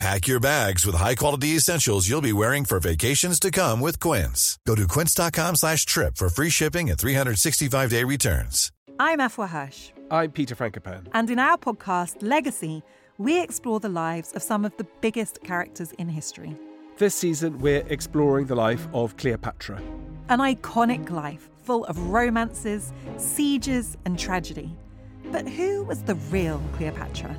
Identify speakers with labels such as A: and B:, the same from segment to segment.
A: Pack your bags with high-quality essentials you'll be wearing for vacations to come with Quince. Go to quince.com slash trip for free shipping and 365-day returns.
B: I'm Afua Hirsch,
C: I'm Peter Frankopan.
B: and in our podcast, Legacy, we explore the lives of some of the biggest characters in history.
C: This season, we're exploring the life of Cleopatra.
B: An iconic life full of romances, sieges, and tragedy. But who was the real Cleopatra?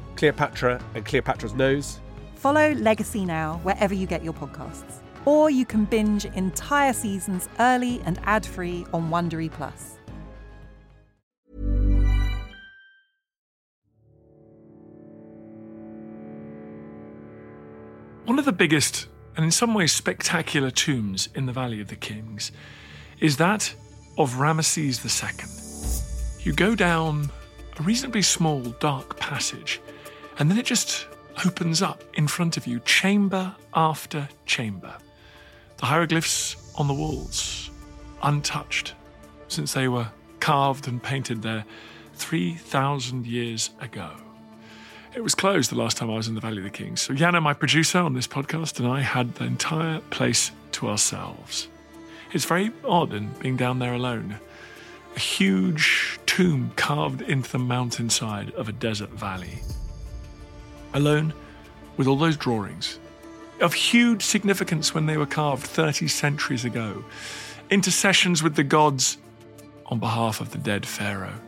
C: Cleopatra, and Cleopatra's nose,
B: Follow Legacy now wherever you get your podcasts. Or you can binge entire seasons early and ad free on Wondery Plus.
D: One of the biggest and in some ways spectacular tombs in the Valley of the Kings is that of Ramesses II. You go down a reasonably small, dark passage, and then it just opens up in front of you, chamber after chamber. The hieroglyphs on the walls, untouched, since they were carved and painted there 3,000 years ago. It was closed the last time I was in the Valley of the Kings. So Yana, my producer on this podcast, and I had the entire place to ourselves. It's very odd in being down there alone. A huge tomb carved into the mountainside of a desert valley. Alone with all those drawings of huge significance when they were carved 30 centuries ago. Intercessions with the gods on behalf of the dead pharaoh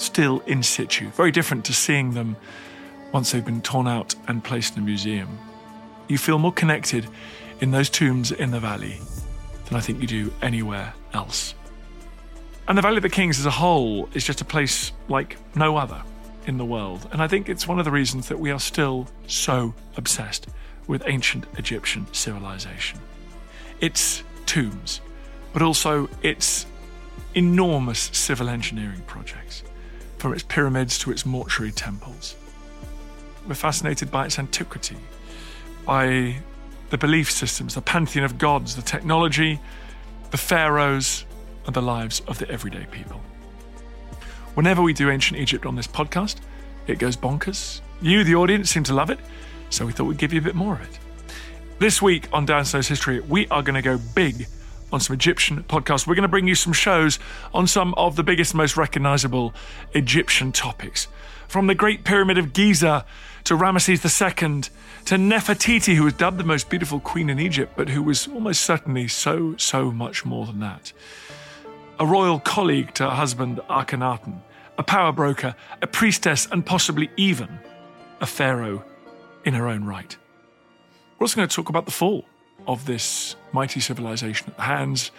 D: still in situ, very different to seeing them once they've been torn out and placed in a museum. You feel more connected in those tombs in the valley than I think you do anywhere else. And the Valley of the Kings as a whole is just a place like no other in the world. And I think it's one of the reasons that we are still so obsessed with ancient Egyptian civilization. Its tombs, but also its enormous civil engineering projects from its pyramids to its mortuary temples. We're fascinated by its antiquity, by the belief systems, the pantheon of gods, the technology, the pharaohs, and the lives of the everyday people. Whenever we do ancient Egypt on this podcast, it goes bonkers. You, the audience, seem to love it, so we thought we'd give you a bit more of it. This week on Snow's History, we are going to go big on some Egyptian podcasts. We're going to bring you some shows on some of the biggest, most recognizable Egyptian topics. From the Great Pyramid of Giza to Ramesses II to Nefertiti, who was dubbed the most beautiful queen in Egypt, but who was almost certainly so, so much more than that. A royal colleague to her husband Akhenaten, a power broker, a priestess, and possibly even a pharaoh in her own right. We're also going to talk about the fall of this mighty civilization at the hands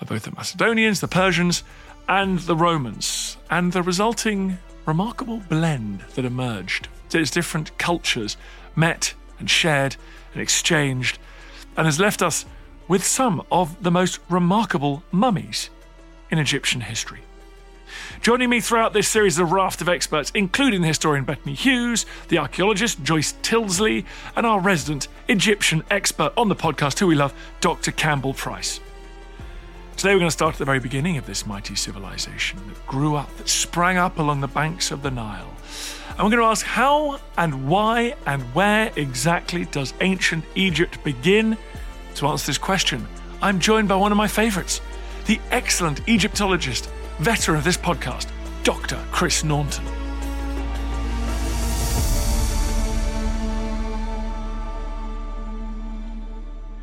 D: of both the Macedonians, the Persians, and the Romans, and the resulting remarkable blend that emerged. Its different cultures met and shared and exchanged, and has left us with some of the most remarkable mummies in Egyptian history. Joining me throughout this series is a raft of experts, including the historian Bettany Hughes, the archaeologist Joyce Tyldesley, and our resident Egyptian expert on the podcast, who we love, Dr. Campbell Price. Today, we're going to start at the very beginning of this mighty civilization that grew up, that sprang up along the banks of the Nile. And we're going to ask how and why and where exactly does ancient Egypt begin? To answer this question, I'm joined by one of my favorites, the excellent Egyptologist, veteran of this podcast, Dr. Chris Naunton.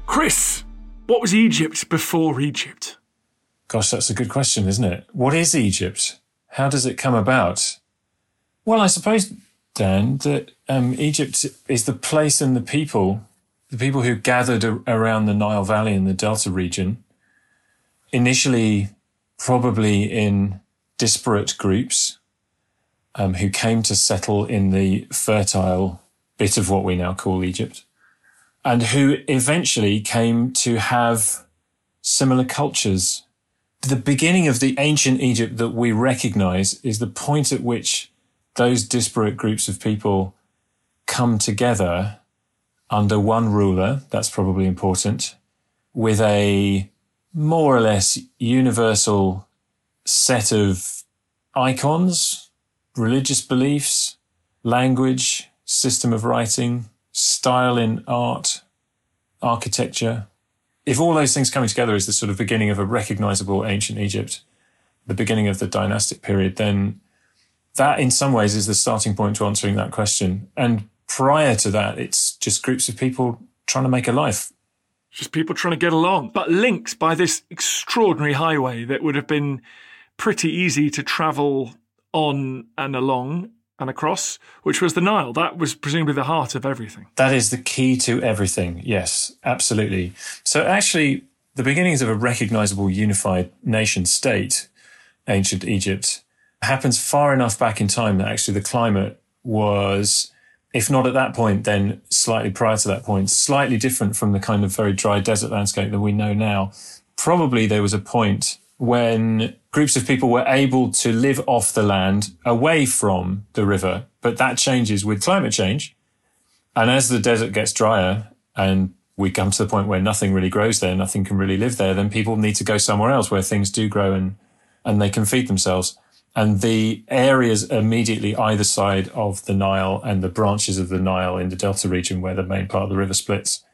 D: Chris, what was Egypt before Egypt?
E: Gosh, that's a good question, isn't it? What is Egypt? How does it come about? Well, I suppose, Dan, that um, Egypt is the place and the people, the people who gathered around the Nile Valley and the Delta region, initially probably in disparate groups um, who came to settle in the fertile bit of what we now call Egypt, and who eventually came to have similar cultures. The beginning of the ancient Egypt that we recognize is the point at which those disparate groups of people come together under one ruler. That's probably important with a more or less universal set of icons, religious beliefs, language, system of writing, style in art, architecture. If all those things coming together is the sort of beginning of a recognizable ancient Egypt, the beginning of the dynastic period, then that in some ways is the starting point to answering that question. And prior to that, it's just groups of people trying to make a life.
D: Just people trying to get along, but linked by this extraordinary highway that would have been pretty easy to travel on and along and across, which was the Nile. That was presumably the heart of everything.
E: That is the key to everything. Yes, absolutely. So actually, the beginnings of a recognizable unified nation state, ancient Egypt, happens far enough back in time that actually the climate was, if not at that point, then slightly prior to that point, slightly different from the kind of very dry desert landscape that we know now. Probably there was a point when groups of people were able to live off the land away from the river. But that changes with climate change. And as the desert gets drier and we come to the point where nothing really grows there, nothing can really live there, then people need to go somewhere else where things do grow and, and they can feed themselves. And the areas immediately either side of the Nile and the branches of the Nile in the Delta region where the main part of the river splits,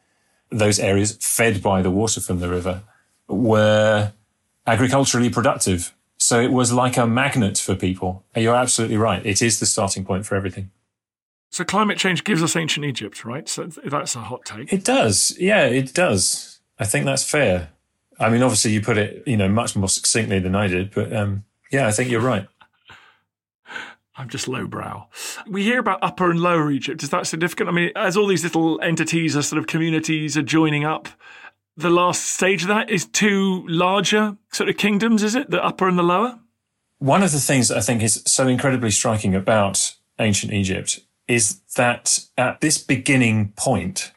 E: those areas fed by the water from the river were agriculturally productive. So it was like a magnet for people. You're absolutely right. It is the starting point for everything.
D: So climate change gives us ancient Egypt, right? So that's a hot take.
E: It does. Yeah, it does. I think that's fair. I mean, obviously you put it, you know, much more succinctly than I did, but um, yeah, I think you're right.
D: I'm just lowbrow. We hear about Upper and Lower Egypt. Is that significant? I mean, as all these little entities are sort of communities are joining up, the last stage of that is two larger sort of kingdoms, is it? The upper and the lower?
E: One of the things that I think is so incredibly striking about ancient Egypt is that at this beginning point,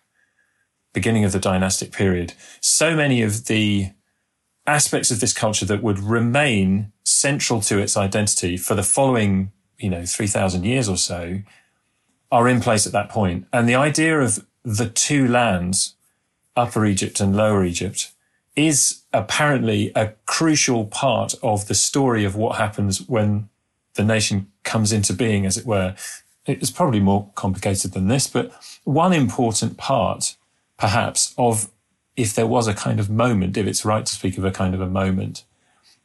E: beginning of the dynastic period, so many of the aspects of this culture that would remain central to its identity for the following, you know, 3000 years or so are in place at that point. And the idea of the two lands Upper Egypt and Lower Egypt is apparently a crucial part of the story of what happens when the nation comes into being, as it were. It's probably more complicated than this, but one important part, perhaps, of if there was a kind of moment, if it's right to speak of a kind of a moment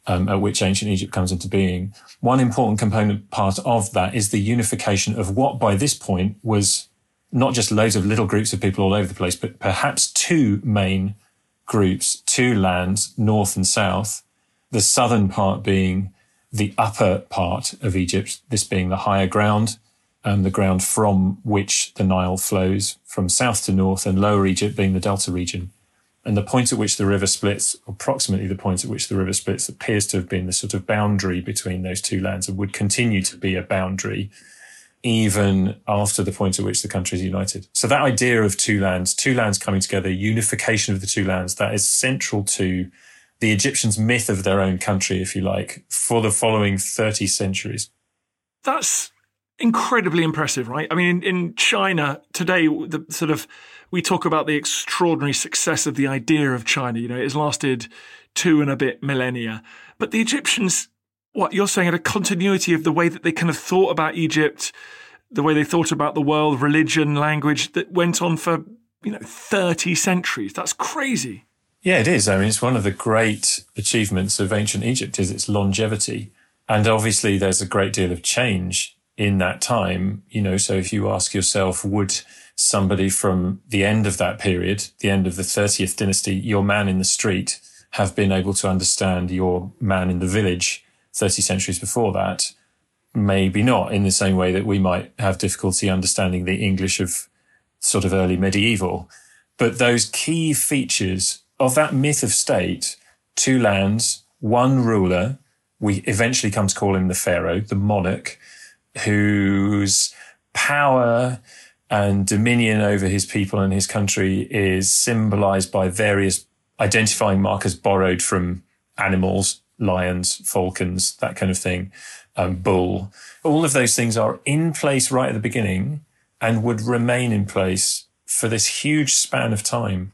E: um, at which ancient Egypt comes into being, one important component part of that is the unification of what by this point was not just loads of little groups of people all over the place, but perhaps two main groups, two lands, north and south, the southern part being the upper part of Egypt, this being the higher ground, and the ground from which the Nile flows from south to north, and lower Egypt being the delta region. And the point at which the river splits, approximately the point at which the river splits, appears to have been the sort of boundary between those two lands and would continue to be a boundary even after the point at which the country is united. So that idea of two lands, two lands coming together, unification of the two lands, that is central to the Egyptians' myth of their own country, if you like, for the following 30 centuries.
D: That's incredibly impressive, right? I mean, in, in China today, the sort of, we talk about the extraordinary success of the idea of China. You know, it has lasted two and a bit millennia. But the Egyptians what you're saying had a continuity of the way that they kind of thought about Egypt, the way they thought about the world, religion, language that went on for, you know, 30 centuries. That's crazy.
E: Yeah, it is. I mean, it's one of the great achievements of ancient Egypt is its longevity. And obviously there's a great deal of change in that time, you know, so if you ask yourself, would somebody from the end of that period, the end of the 30th dynasty, your man in the street, have been able to understand your man in the village 30 centuries before that. Maybe not in the same way that we might have difficulty understanding the English of sort of early medieval. But those key features of that myth of state, two lands, one ruler, we eventually come to call him the pharaoh, the monarch, whose power and dominion over his people and his country is symbolized by various identifying markers borrowed from animals, lions, falcons, that kind of thing, um, bull. All of those things are in place right at the beginning and would remain in place for this huge span of time.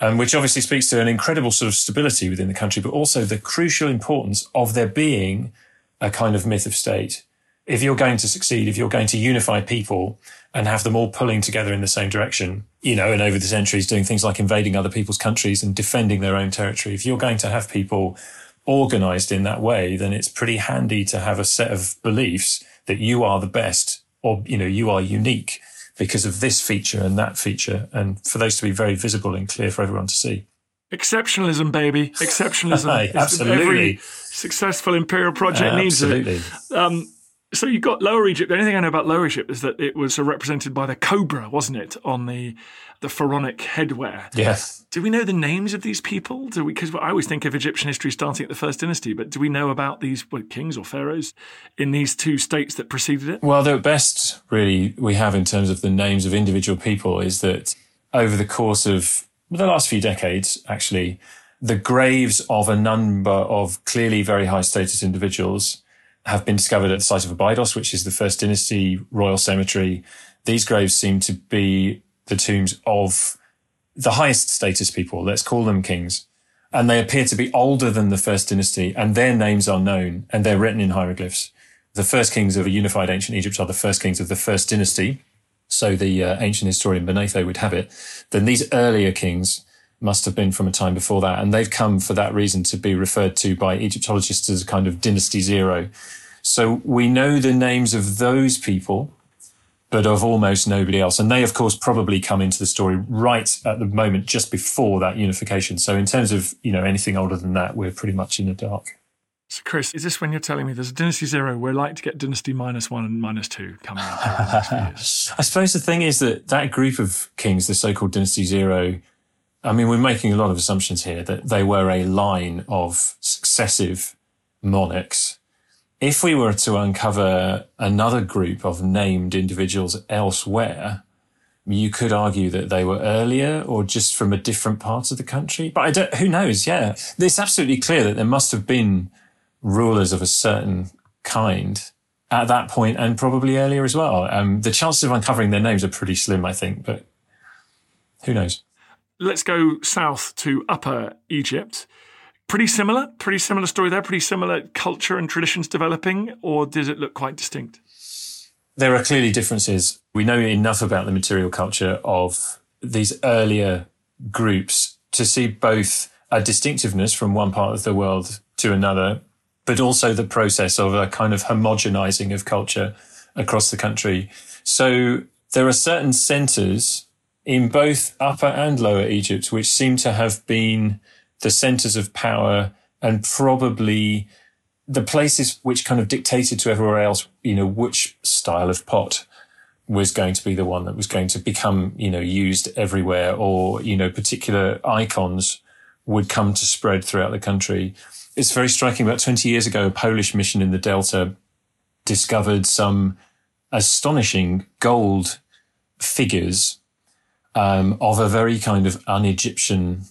E: Um, which obviously speaks to an incredible sort of stability within the country, but also the crucial importance of there being a kind of myth of state. If you're going to succeed, if you're going to unify people and have them all pulling together in the same direction, you know, and over the centuries doing things like invading other people's countries and defending their own territory. If you're going to have people organized in that way, then it's pretty handy to have a set of beliefs that you are the best or, you know, you are unique because of this feature and that feature. And for those to be very visible and clear for everyone to see.
D: Exceptionalism, baby. Exceptionalism.
E: Absolutely.
D: Every successful imperial project needs
E: Absolutely.
D: it. Um, so you've got Lower Egypt. The only thing I know about Lower Egypt is that it was represented by the cobra, wasn't it, on the the pharaonic headwear?
E: Yes.
D: Do we know the names of these people? Do we? Because I always think of Egyptian history starting at the first dynasty, but do we know about these what, kings or pharaohs in these two states that preceded it?
E: Well, the best really we have in terms of the names of individual people is that over the course of the last few decades, actually, the graves of a number of clearly very high status individuals have been discovered at the site of Abydos, which is the first dynasty royal cemetery. These graves seem to be the tombs of the highest status people. Let's call them kings. And they appear to be older than the first dynasty and their names are known and they're written in hieroglyphs. The first kings of a unified ancient Egypt are the first kings of the first dynasty. So the uh, ancient historian Manetho would have it. Then these earlier kings must have been from a time before that. And they've come for that reason to be referred to by Egyptologists as a kind of dynasty zero. So we know the names of those people, but of almost nobody else. And they, of course, probably come into the story right at the moment just before that unification. So in terms of, you know, anything older than that, we're pretty much in the dark.
D: So, Chris, is this when you're telling me there's a Dynasty Zero? We're like to get Dynasty minus one and minus two coming up. over the next few years?
E: I suppose the thing is that that group of kings, the so-called Dynasty Zero, I mean, we're making a lot of assumptions here that they were a line of successive monarchs. If we were to uncover another group of named individuals elsewhere, you could argue that they were earlier or just from a different part of the country. But I don't, who knows? Yeah. It's absolutely clear that there must have been rulers of a certain kind at that point and probably earlier as well. Um, the chances of uncovering their names are pretty slim, I think, but who knows?
D: Let's go south to Upper Egypt. Pretty similar, pretty similar story there, pretty similar culture and traditions developing, or does it look quite distinct?
E: There are clearly differences. We know enough about the material culture of these earlier groups to see both a distinctiveness from one part of the world to another, but also the process of a kind of homogenizing of culture across the country. So there are certain centers in both Upper and Lower Egypt which seem to have been the centers of power and probably the places which kind of dictated to everywhere else, you know, which style of pot was going to be the one that was going to become, you know, used everywhere or, you know, particular icons would come to spread throughout the country. It's very striking. About 20 years ago, a Polish mission in the Delta discovered some astonishing gold figures um, of a very kind of un-Egyptian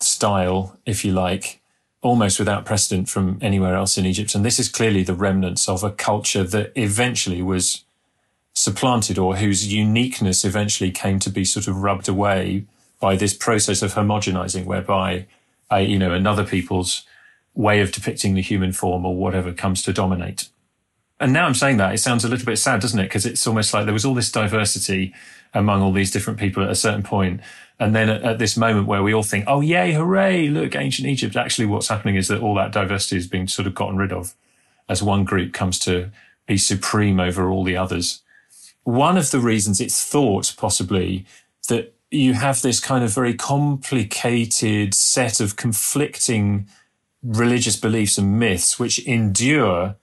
E: style, if you like, almost without precedent from anywhere else in Egypt. And this is clearly the remnants of a culture that eventually was supplanted or whose uniqueness eventually came to be sort of rubbed away by this process of homogenizing whereby a, you know, another people's way of depicting the human form or whatever comes to dominate. And now I'm saying that, it sounds a little bit sad, doesn't it? Because it's almost like there was all this diversity among all these different people at a certain point. And then at, at, this moment where we all think, oh, yay, hooray, look, ancient Egypt. Actually, what's happening is that all that diversity is being sort of gotten rid of as one group comes to be supreme over all the others. One of the reasons it's thought possibly that you have this kind of very complicated set of conflicting religious beliefs and myths which endure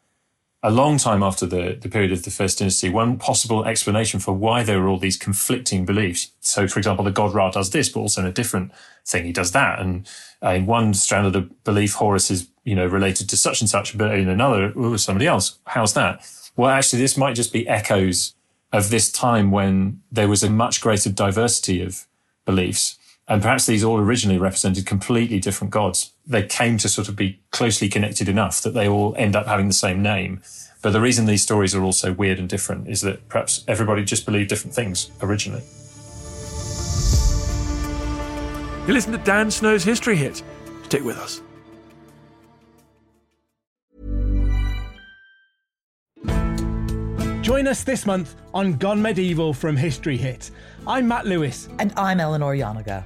E: a long time after the, the period of the First Dynasty, one possible explanation for why there were all these conflicting beliefs. So, for example, the god Ra does this, but also in a different thing, he does that. And uh, in one strand of the belief, Horus is, you know, related to such and such, but in another, ooh, somebody else. How's that? Well, actually, this might just be echoes of this time when there was a much greater diversity of beliefs. And perhaps these all originally represented completely different gods. They came to sort of be closely connected enough that they all end up having the same name. But the reason these stories are all so weird and different is that perhaps everybody just believed different things originally.
D: You listen to Dan Snow's History Hit. Stick with us.
F: Join us this month on Gone Medieval from History Hit. I'm Matt Lewis.
G: And I'm Eleanor Janega.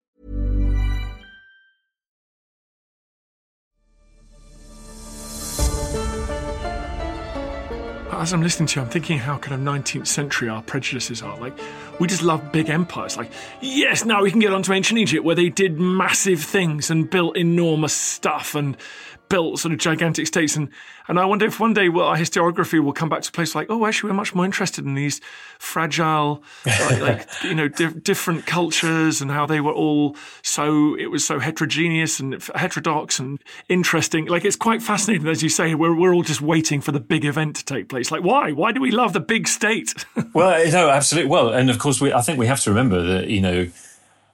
D: As I'm listening to you, I'm thinking how kind of 19th century our prejudices are. Like, we just love big empires. Like, yes, now we can get onto ancient Egypt where they did massive things and built enormous stuff and built sort of gigantic states. And, and I wonder if one day well, our historiography will come back to a place like, oh, actually, we're much more interested in these fragile, like, like you know, di- different cultures and how they were all so, it was so heterogeneous and heterodox and interesting. Like, it's quite fascinating, as you say, we're, we're all just waiting for the big event to take place. Like, why? Why do we love the big state?
E: well, no, absolutely. Well, and of course, we, I think we have to remember that, you know,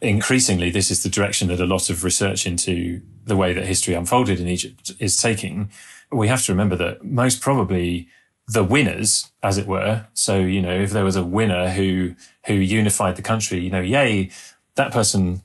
E: increasingly this is the direction that a lot of research into the way that history unfolded in Egypt is taking. We have to remember that most probably the winners, as it were. So, you know, if there was a winner who, who unified the country, you know, yay, that person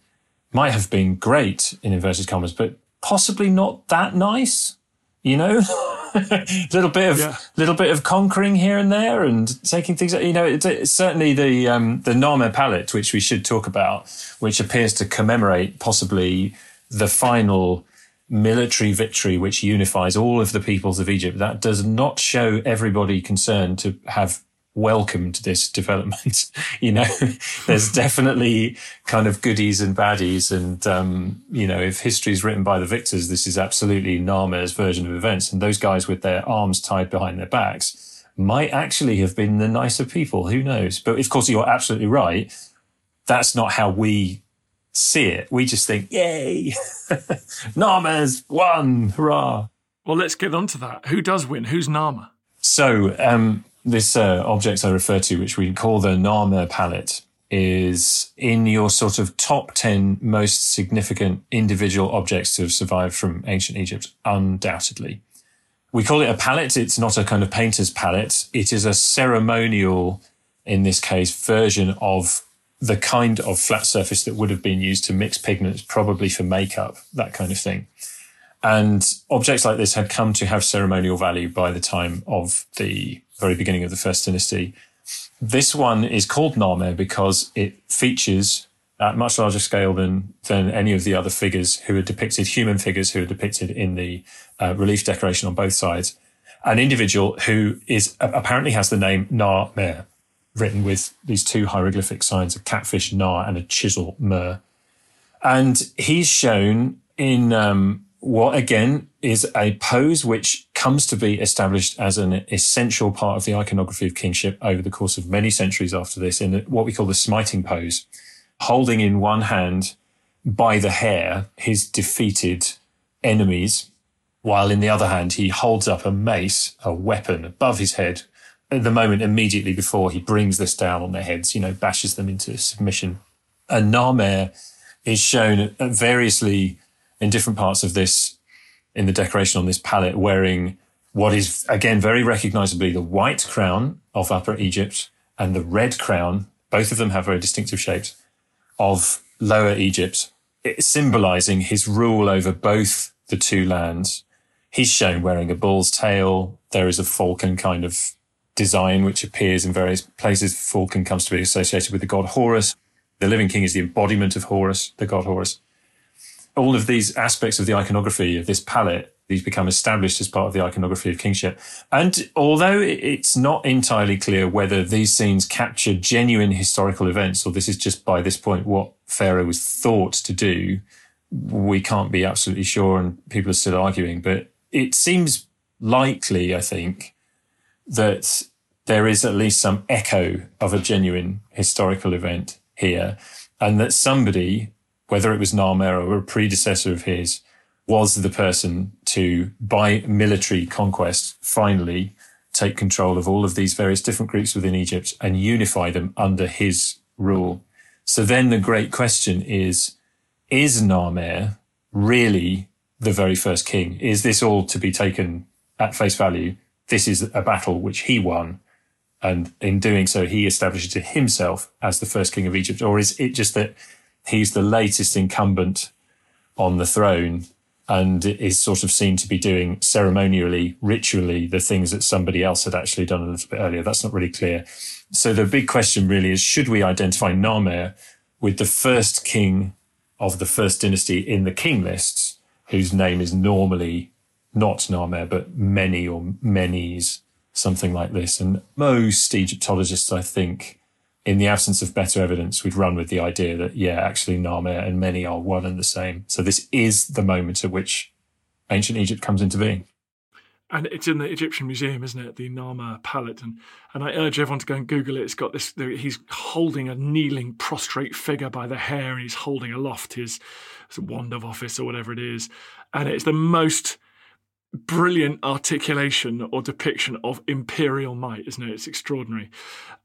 E: might have been great in inverted commas, but possibly not that nice, you know? a little bit of yeah. little bit of conquering here and there and taking things. You know, it's, it's certainly the um, the Narmer Palette, which we should talk about, which appears to commemorate possibly the final military victory which unifies all of the peoples of Egypt. That does not show everybody concerned to have welcomed this development. you know, there's definitely kind of goodies and baddies. And, um, you know, if history is written by the victors, this is absolutely Narmer's version of events. And those guys with their arms tied behind their backs might actually have been the nicer people. Who knows? But of course, you're absolutely right. That's not how we see it. We just think, yay, Narmer's won, hurrah.
D: Well, let's get on to that. Who does win? Who's Narmer?
E: So, um, this uh, object I refer to, which we call the Narmer palette, is in your sort of top 10 most significant individual objects to have survived from ancient Egypt, undoubtedly. We call it a palette. It's not a kind of painter's palette. It is a ceremonial, in this case, version of the kind of flat surface that would have been used to mix pigments, probably for makeup, that kind of thing. And objects like this had come to have ceremonial value by the time of the very beginning of the first dynasty. This one is called Narmer because it features at much larger scale than than any of the other figures who are depicted, human figures who are depicted in the uh, relief decoration on both sides. An individual who is apparently has the name Narmer written with these two hieroglyphic signs, a catfish Nar and a chisel Mer. And he's shown in um, what again is a pose which comes to be established as an essential part of the iconography of kingship over the course of many centuries after this in what we call the smiting pose, holding in one hand by the hair his defeated enemies, while in the other hand, he holds up a mace, a weapon above his head at the moment immediately before he brings this down on their heads, you know, bashes them into submission. And Narmer is shown variously in different parts of this, in the decoration on this palette, wearing what is again very recognizably the white crown of Upper Egypt and the red crown. Both of them have very distinctive shapes of Lower Egypt, symbolizing his rule over both the two lands. He's shown wearing a bull's tail. There is a falcon kind of design which appears in various places. Falcon comes to be associated with the god Horus. The living king is the embodiment of Horus, the god Horus. All of these aspects of the iconography of this palette, these become established as part of the iconography of kingship. And although it's not entirely clear whether these scenes capture genuine historical events or this is just by this point what Pharaoh was thought to do, we can't be absolutely sure and people are still arguing. But it seems likely, I think, that there is at least some echo of a genuine historical event here, and that somebody, whether it was Narmer or a predecessor of his, was the person to, by military conquest, finally take control of all of these various different groups within Egypt and unify them under his rule. So then the great question is, is Narmer really the very first king? Is this all to be taken at face value? This is a battle which he won. And in doing so, he establishes himself as the first king of Egypt. Or is it just that he's the latest incumbent on the throne and is sort of seen to be doing ceremonially, ritually, the things that somebody else had actually done a little bit earlier? That's not really clear. So the big question really is, should we identify Narmer with the first king of the first dynasty in the king lists, whose name is normally not Narmer, but Meni or Menes, something like this. And most Egyptologists, I think, in the absence of better evidence, we'd run with the idea that, yeah, actually Narmer and Meni are one and the same. So this is the moment at which ancient Egypt comes into being
D: and it's in the Egyptian Museum, isn't it? The Narmer palette, and and I urge everyone to go and Google it. It's got this. He's holding a kneeling, prostrate figure by the hair, and he's holding aloft his wand of office or whatever it is, and it's the most brilliant articulation or depiction of imperial might, isn't it? It's extraordinary.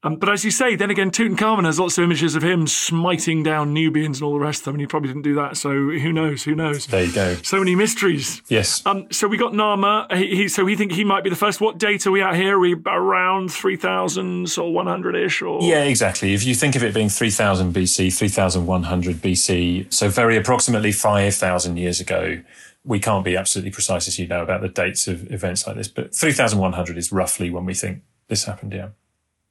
D: Um, but as you say, then again, Tutankhamun has lots of images of him smiting down Nubians and all the rest of them, and he probably didn't do that. So who knows? Who knows?
E: There you go.
D: So many mysteries.
E: Yes.
D: Um, so we got Narmer. He, he, so we think he might be the first. What date are we at here? Are we around 3000 or 100 ish? Or
E: yeah, exactly. If you think of it being 3000 BC, 3100 BC, so very approximately 5000 years ago we can't be absolutely precise, as you know, about the dates of events like this, but 3,100 is roughly when we think this happened, yeah.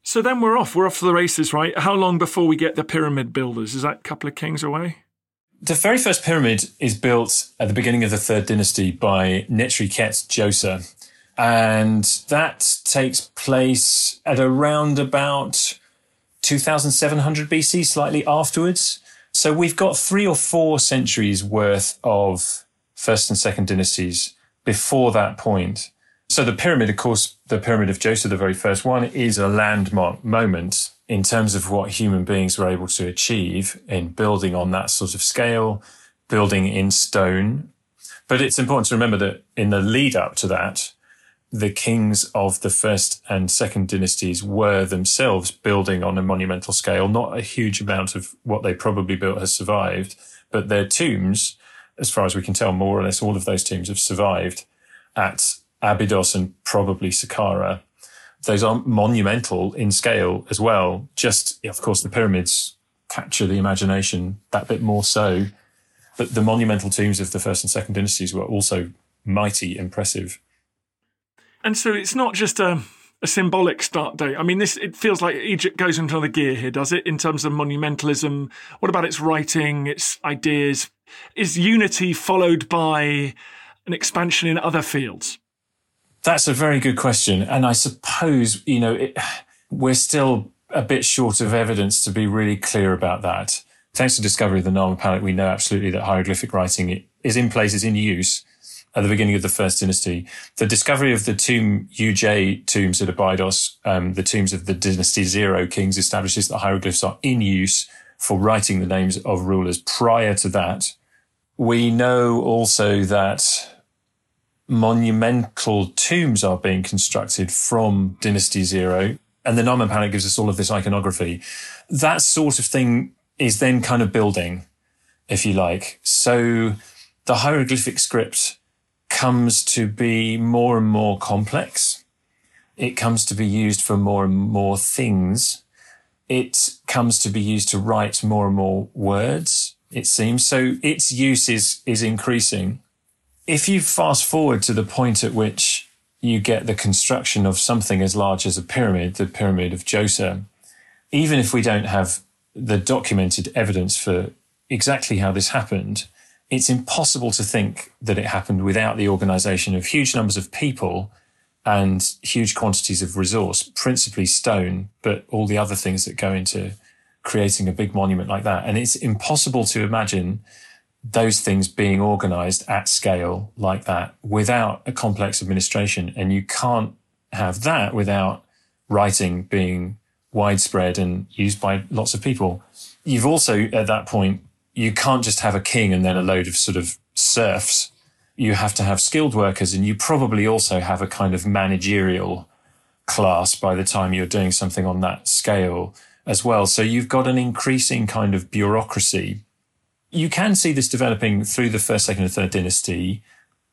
D: So then we're off. We're off for the races, right? How long before we get the pyramid builders? Is that a couple of kings away?
E: The very first pyramid is built at the beginning of the third dynasty by Netjerikhet Djoser. And that takes place at around about 2700 BC, slightly afterwards. So we've got three or four centuries worth of first and second dynasties before that point. So the pyramid, of course, the pyramid of Djoser, the very first one, is a landmark moment in terms of what human beings were able to achieve in building on that sort of scale, building in stone. But it's important to remember that in the lead up to that, the kings of the first and second dynasties were themselves building on a monumental scale. Not a huge amount of what they probably built has survived, but their tombs as far as we can tell, more or less all of those teams have survived at Abydos and probably Saqqara. Those are monumental in scale as well. Just, of course, the pyramids capture the imagination that bit more so. But the monumental tombs of the first and second dynasties were also mighty impressive.
D: And so it's not just a, a symbolic start date. I mean, this it feels like Egypt goes into another gear here, does it? In terms of monumentalism, what about its writing, its ideas, is unity followed by an expansion in other fields?
E: That's a very good question. And I suppose, you know, it, we're still a bit short of evidence to be really clear about that. Thanks to discovery of the Narmer palette, we know absolutely that hieroglyphic writing is in place, is in use at the beginning of the first dynasty. The discovery of the tomb UJ tombs at Abydos, um, the tombs of the dynasty zero kings establishes that hieroglyphs are in use for writing the names of rulers prior to that. We know also that monumental tombs are being constructed from Dynasty Zero. And the Narmer palette gives us all of this iconography. That sort of thing is then kind of building, if you like. So the hieroglyphic script comes to be more and more complex. It comes to be used for more and more things. It comes to be used to write more and more words, it seems. So its use is, is increasing if you fast forward to the point at which you get the construction of something as large as a pyramid, the pyramid of Djoser, even if we don't have the documented evidence for exactly how this happened, it's impossible to think that it happened without the organization of huge numbers of people and huge quantities of resource, principally stone, but all the other things that go into creating a big monument like that. And it's impossible to imagine those things being organized at scale like that without a complex administration. And you can't have that without writing being widespread and used by lots of people. You've also, at that point, you can't just have a king and then a load of sort of serfs. You have to have skilled workers and you probably also have a kind of managerial class by the time you're doing something on that scale as well. So you've got an increasing kind of bureaucracy you can see this developing through the first, second, and third dynasty,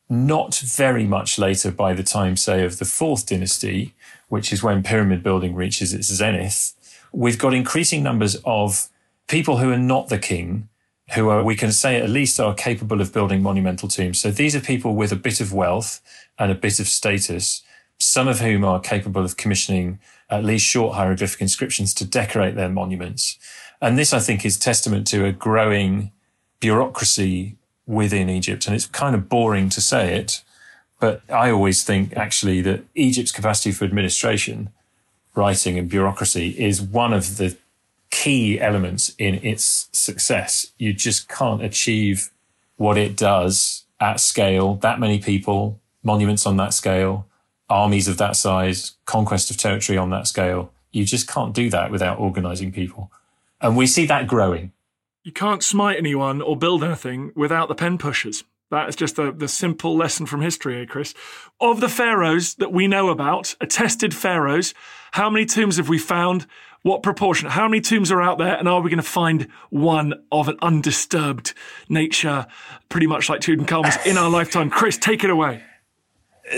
E: not very much later by the time, say, of the fourth dynasty, which is when pyramid building reaches its zenith. We've got increasing numbers of people who are not the king, who are, we can say at least are capable of building monumental tombs. So these are people with a bit of wealth and a bit of status, some of whom are capable of commissioning at least short hieroglyphic inscriptions to decorate their monuments. And this, I think, is testament to a growing bureaucracy within Egypt. And it's kind of boring to say it, but I always think actually that Egypt's capacity for administration, writing and bureaucracy is one of the key elements in its success. You just can't achieve what it does at scale, that many people, monuments on that scale, armies of that size, conquest of territory on that scale. You just can't do that without organizing people. And we see that growing.
D: You can't smite anyone or build anything without the pen pushers. That is just the, the simple lesson from history, eh, Chris? Of the pharaohs that we know about, attested pharaohs, how many tombs have we found? What proportion? How many tombs are out there? And are we going to find one of an undisturbed nature, pretty much like Tutankhamun's, in our lifetime? Chris, take it away.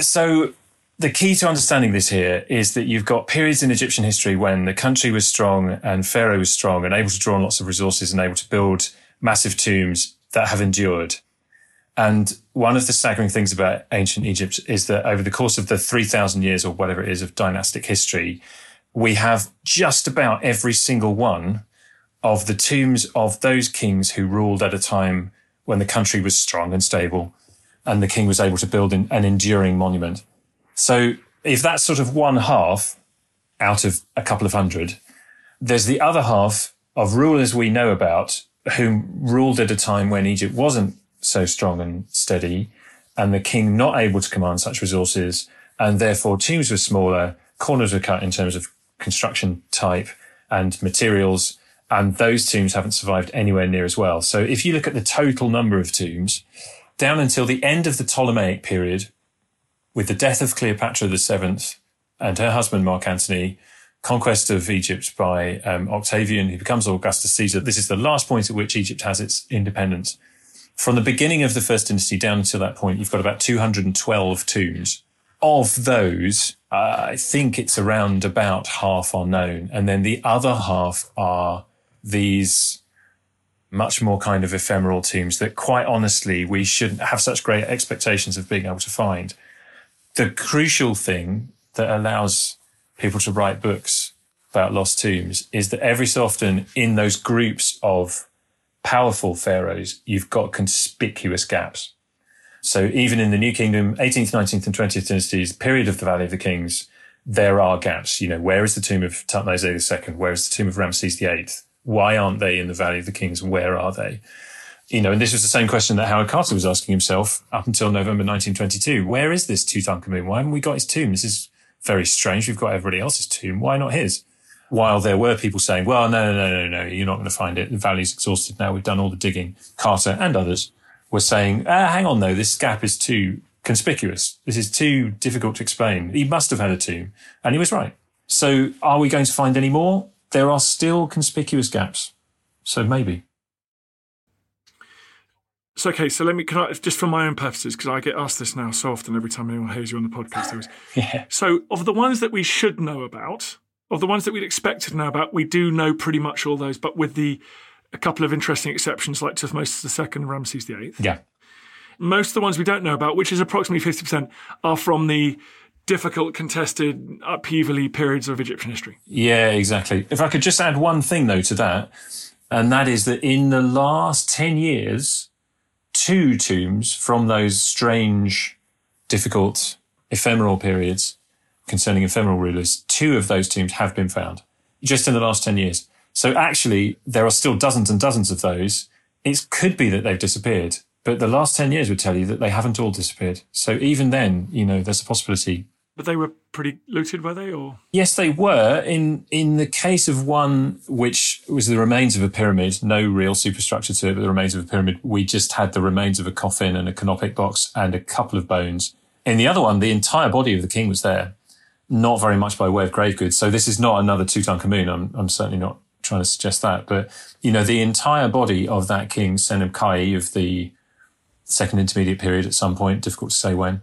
E: So the key to understanding this here is that you've got periods in Egyptian history when the country was strong and Pharaoh was strong and able to draw on lots of resources and able to build massive tombs that have endured. And one of the staggering things about ancient Egypt is that over the course of the 3000 years or whatever it is of dynastic history, we have just about every single one of the tombs of those kings who ruled at a time when the country was strong and stable and the king was able to build an enduring monument. So if that's sort of one half out of a couple of hundred, there's the other half of rulers we know about who ruled at a time when Egypt wasn't so strong and steady and the king not able to command such resources and therefore tombs were smaller, corners were cut in terms of construction type and materials. And those tombs haven't survived anywhere near as well. So if you look at the total number of tombs down until the end of the Ptolemaic period, with the death of Cleopatra VII and her husband Mark Antony, conquest of Egypt by um, Octavian, who becomes Augustus Caesar. This is the last point at which Egypt has its independence. From the beginning of the first dynasty down until that point, you've got about 212 tombs. Of those, uh, I think it's around about half are known. And then the other half are these much more kind of ephemeral tombs that quite honestly, we shouldn't have such great expectations of being able to find the crucial thing that allows people to write books about lost tombs is that every so often in those groups of powerful pharaohs, you've got conspicuous gaps. So even in the New Kingdom, 18th, 19th and 20th dynasties, period of the Valley of the Kings, there are gaps. You know, where is the tomb of Tutmosis II? Where is the tomb of Ramses VIII? Why aren't they in the Valley of the Kings? Where are they? you know, and this was the same question that Howard Carter was asking himself up until November 1922. Where is this Tutankhamun? Why haven't we got his tomb? This is very strange. We've got everybody else's tomb. Why not his? while there were people saying, well, no, no, no, no, no, you're not going to find it. The valley's exhausted now. We've done all the digging. Carter and others were saying, ah, hang on though, this gap is too conspicuous. This is too difficult to explain. He must have had a tomb. And he was right. So are we going to find any more? There are still conspicuous gaps. So maybe.
D: So okay, so let me can I just for my own purposes because I get asked this now so often every time anyone hears you on the podcast.
E: Yeah.
D: So of the ones that we should know about, of the ones that we'd expect to know about, we do know pretty much all those, but with the a couple of interesting exceptions like Tutmosis II and Ramses VIII.
E: Yeah.
D: Most of the ones we don't know about, which is approximately fifty percent, are from the difficult, contested, upheavally periods of Egyptian history.
E: Yeah, exactly. If I could just add one thing though to that, and that is that in the last 10 years, two tombs from those strange, difficult, ephemeral periods concerning ephemeral rulers, two of those tombs have been found just in the last 10 years. So actually, there are still dozens and dozens of those. It could be that they've disappeared, but the last 10 years would tell you that they haven't all disappeared. So even then, you know, there's a possibility
D: But they were pretty looted, were they? Or
E: Yes, they were. In in the case of one which was the remains of a pyramid, no real superstructure to it, but the remains of a pyramid, we just had the remains of a coffin and a canopic box and a couple of bones. In the other one, the entire body of the king was there, not very much by way of grave goods. So this is not another Tutankhamun. I'm I'm certainly not trying to suggest that, but you know, the entire body of that king, Senebkay of the second intermediate period at some point, difficult to say when,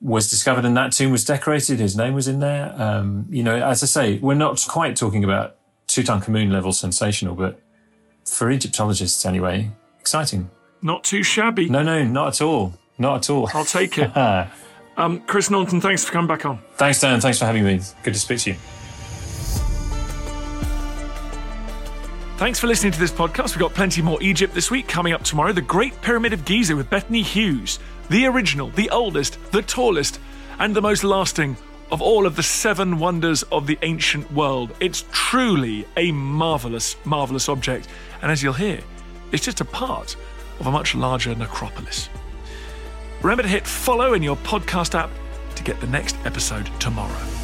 E: was discovered and that tomb was decorated. His name was in there. Um, you know, as I say, we're not quite talking about Tutankhamun level sensational, but for Egyptologists anyway, exciting.
D: not too shabby.
E: No, no, not at all. Not at all.
D: I'll take it. um, Chris Naunton, thanks for coming back on.
E: Thanks, Dan. Thanks for having me. Good to speak to you.
D: Thanks for listening to this podcast. We've got plenty more Egypt this week. Coming up tomorrow, the Great Pyramid of Giza with Bettany Hughes, the original, the oldest, the tallest, and the most lasting of all of the seven wonders of the ancient world. It's truly a marvelous, marvelous object. And as you'll hear, it's just a part of a much larger necropolis. Remember to hit follow in your podcast app to get the next episode tomorrow.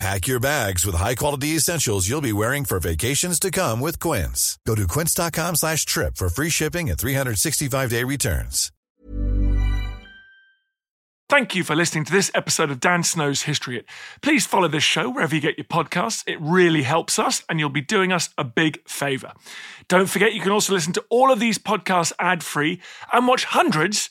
A: Pack your bags with high-quality essentials you'll be wearing for vacations to come with Quince. Go to quince.com slash trip for free shipping and 365-day returns.
D: Thank you for listening to this episode of Dan Snow's History Hit. Please follow this show wherever you get your podcasts. It really helps us, and you'll be doing us a big favour. Don't forget, you can also listen to all of these podcasts ad free and watch hundreds